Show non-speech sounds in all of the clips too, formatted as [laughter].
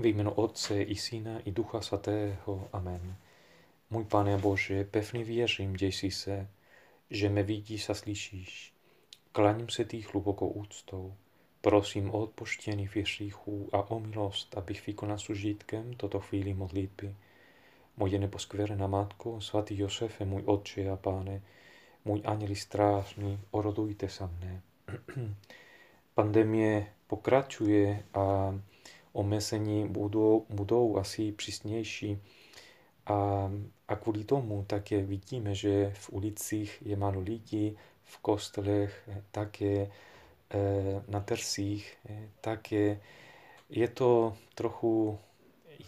V jménu Otce i Syna i Ducha Svatého. Amen. Můj Pane Bože, pevně věřím, dějsi se, že mě vidíš a slyšíš. Klaním se tý hlubokou úctou. Prosím o odpoštění hříchů a o milost, abych vykonal s toto chvíli modlitby. Moje neposkvěrená Matko, svatý Josefe, můj Otče a Páne, můj anjeli strážný, orodujte sa mne. [clears throat] Pandemie pokračuje a omezení budou, budou asi přísnější. A, a kvůli tomu také vidíme, že v ulicích je málo lidí, v kostelech také, na tersích také. Je to trochu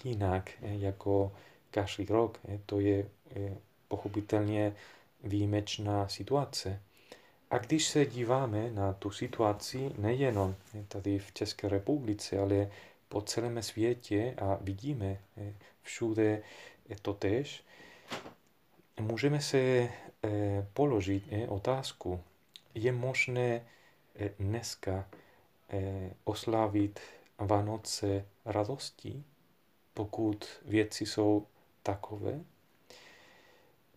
jinak jako každý rok. To je pochopitelně výjimečná situace. A když se díváme na tu situaci nejenom tady v České republice, ale po celém světě a vidíme eh, všude to tež, můžeme se eh, položit eh, otázku, je možné dneska oslavit Vánoce radosti, pokud věci jsou takové?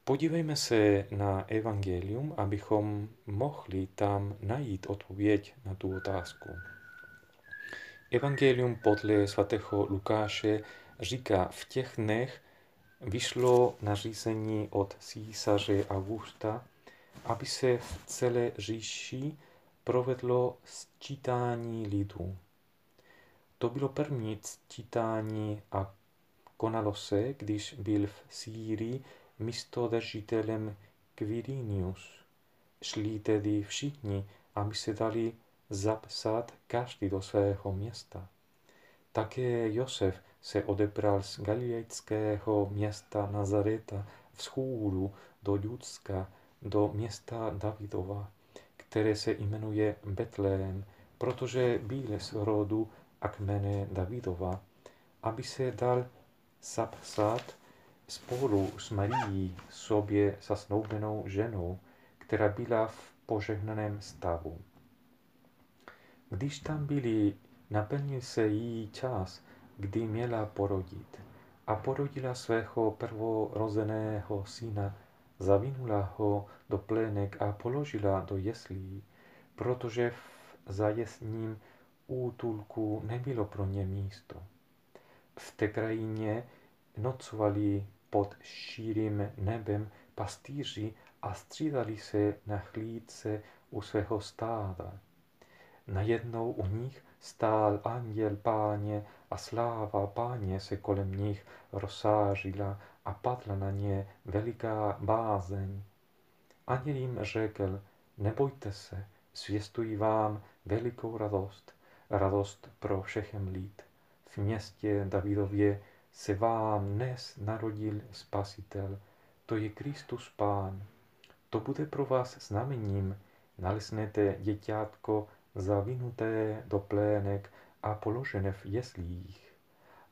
Podívejme se na Evangelium, abychom mohli tam najít odpověď na tu otázku. Evangelium podle svatého Lukáše říká, v těch dnech vyšlo nařízení od císaře Augusta, aby se v celé říši provedlo sčítání lidů. To bylo první sčítání a konalo se, když byl v Sýrii místodržitelem Quirinius. Šli tedy všichni, aby se dali zapsat každý do svého města. Také Josef se odebral z galilejského města Nazareta vzhůru do Judska, do města Davidova, které se jmenuje Betlém, protože byl z rodu a kmene Davidova, aby se dal zapsat spolu s Marií sobě zasnoubenou ženou, která byla v požehnaném stavu. Když tam byli, naplnil se jí čas, kdy měla porodit. A porodila svého prvorozeného syna, zavinula ho do plének a položila do jeslí, protože v zajesním útulku nebylo pro ně místo. V té krajině nocovali pod šírým nebem pastýři a střídali se na chlídce u svého stáda. Najednou u nich stál anděl páně a sláva páně se kolem nich rozsářila a padla na ně veliká bázeň. Anděl jim řekl, nebojte se, zvěstuji vám velikou radost, radost pro všechen lid. V městě Davidově se vám dnes narodil Spasitel, to je Kristus Pán. To bude pro vás znamením, naleznete děťátko zavinuté do plének a položené v jeslích.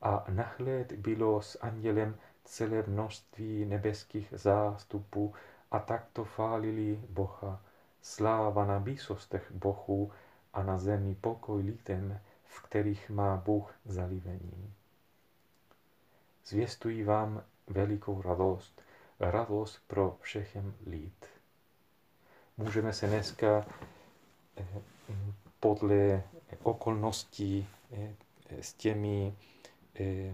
A nahled bylo s andělem celé množství nebeských zástupů a takto fálili Boha. Sláva na výsostech Bohu a na zemi pokoj lidem, v kterých má Bůh zalivení. Zvěstují vám velikou radost, radost pro všechen lid. Můžeme se dneska eh, podle okolností eh, s těmi eh,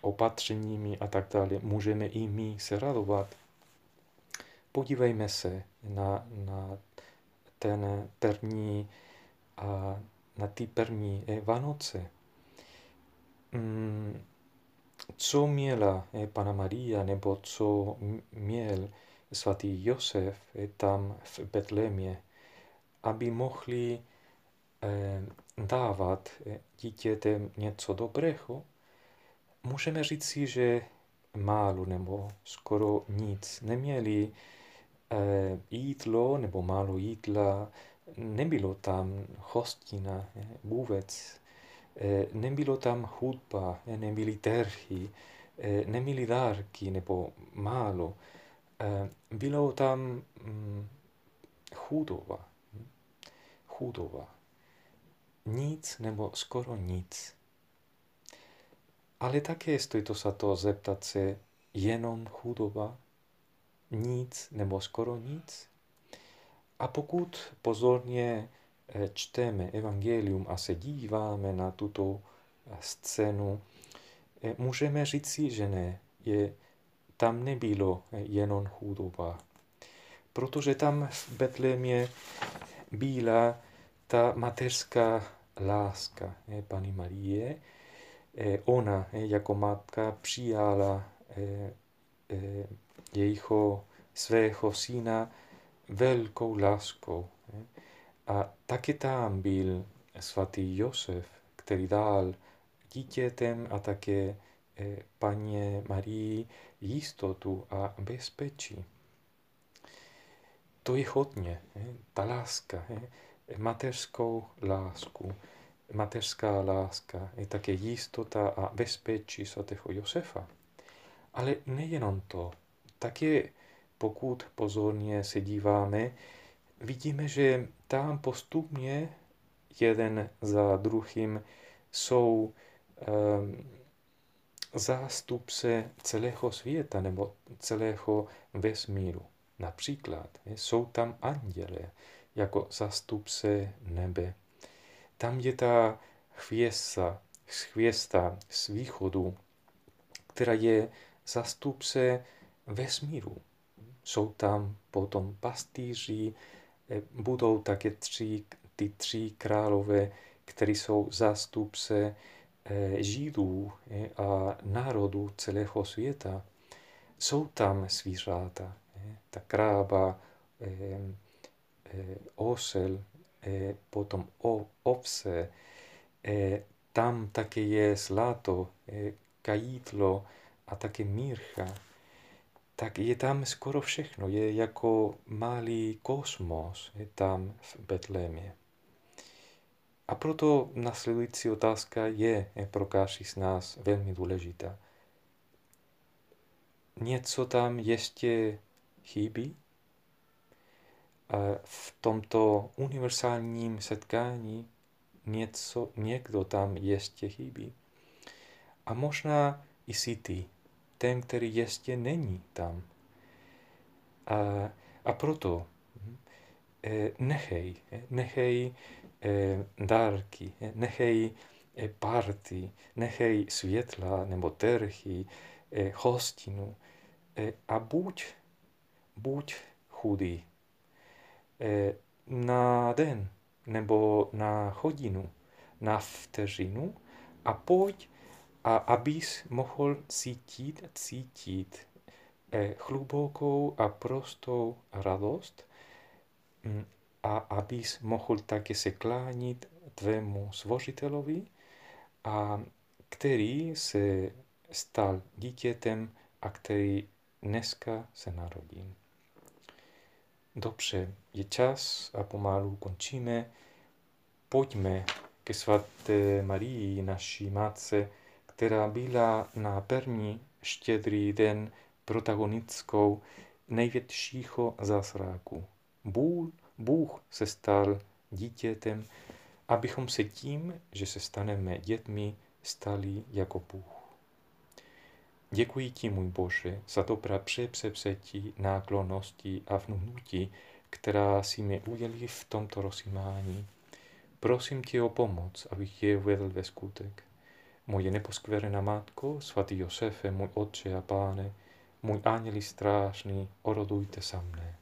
opatřeními a tak dále, můžeme i my se radovat. Podívejme se na, na ten první a na ty první Vánoce. Mm, co měla Pana Maria nebo co měl svatý Josef tam v Betlémě, aby mohli Eh, dávat eh, dítětem něco dobrého, můžeme říci, že málo nebo skoro nic. Neměli eh, jídlo nebo málo jídla, nebylo tam hostina vůbec, nebylo tam hudba, nebyly trhy, nebyly dárky nebo málo. Bylo tam mm, chudoba. Chudoba nic nebo skoro nic. Ale také stojí to za to zeptat se, jenom chudoba, nic nebo skoro nic. A pokud pozorně eh, čteme evangelium a se díváme na tuto eh, scénu, eh, můžeme říci, že ne, je, tam nebylo jenom chudoba. Protože tam v Betlémě byla ta mateřská láska je, Pany Marie. Ona jako matka přijala jejího svého syna velkou láskou. A taky tam byl svatý Josef, který dal dítětem a také paně Marii jistotu a bezpečí. To je hodně, ta láska, mateřskou lásku. Mateřská láska je také jistota a bezpečí svatého Josefa. Ale nejenom to, také pokud pozorně se díváme, vidíme, že tam postupně jeden za druhým jsou um, zástupce celého světa nebo celého vesmíru. Například jsou tam anděle jako zástupce nebe. Tam je ta chvěsta, chvěsta z východu, která je zástupce vesmíru. Jsou tam potom pastýři, eh, budou také tři, ty tři králové, kteří jsou zástupce eh, Židů eh, a národů celého světa. Jsou tam zvířata, ta krába, osel, potom ovce, tam také je zlato, kajítlo a také mírcha tak je tam skoro všechno. Je jako malý kosmos je tam v Betlémě. A proto nasledující otázka je pro každý z nás velmi důležitá. Něco tam ještě chybí? V tomto univerzálním setkání něco, někdo tam ještě chybí. A možná i si ty ten, který ještě není tam. A, a proto eh, nechej, nechej eh, dárky, nechej party, nechej světla nebo terchy, hostinu a buď, buď chudý na den nebo na hodinu, na vteřinu a pojď a abys mohl cítit, cítit eh, hlubokou a prostou radost mm, a abys mohl také se klánit tvému svořitelovi, a který se stal dítětem a který dneska se narodí. Dobře, je čas a pomalu končíme. Pojďme ke svaté Marii, naší matce, která byla na první štědrý den protagonistkou největšího zázraku. Bůh, Bůh se stal dítětem, abychom se tím, že se staneme dětmi, stali jako Bůh. Děkuji ti, můj Bože, za to přepřepsetí, náklonosti a vnutí, která si mi udělí v tomto rozjímání. Prosím tě o pomoc, abych je uvedl ve skutek. Moje neposkverená matko, svatý Josefe, můj otče a páne, můj ángeli strážný, orodujte sa mne.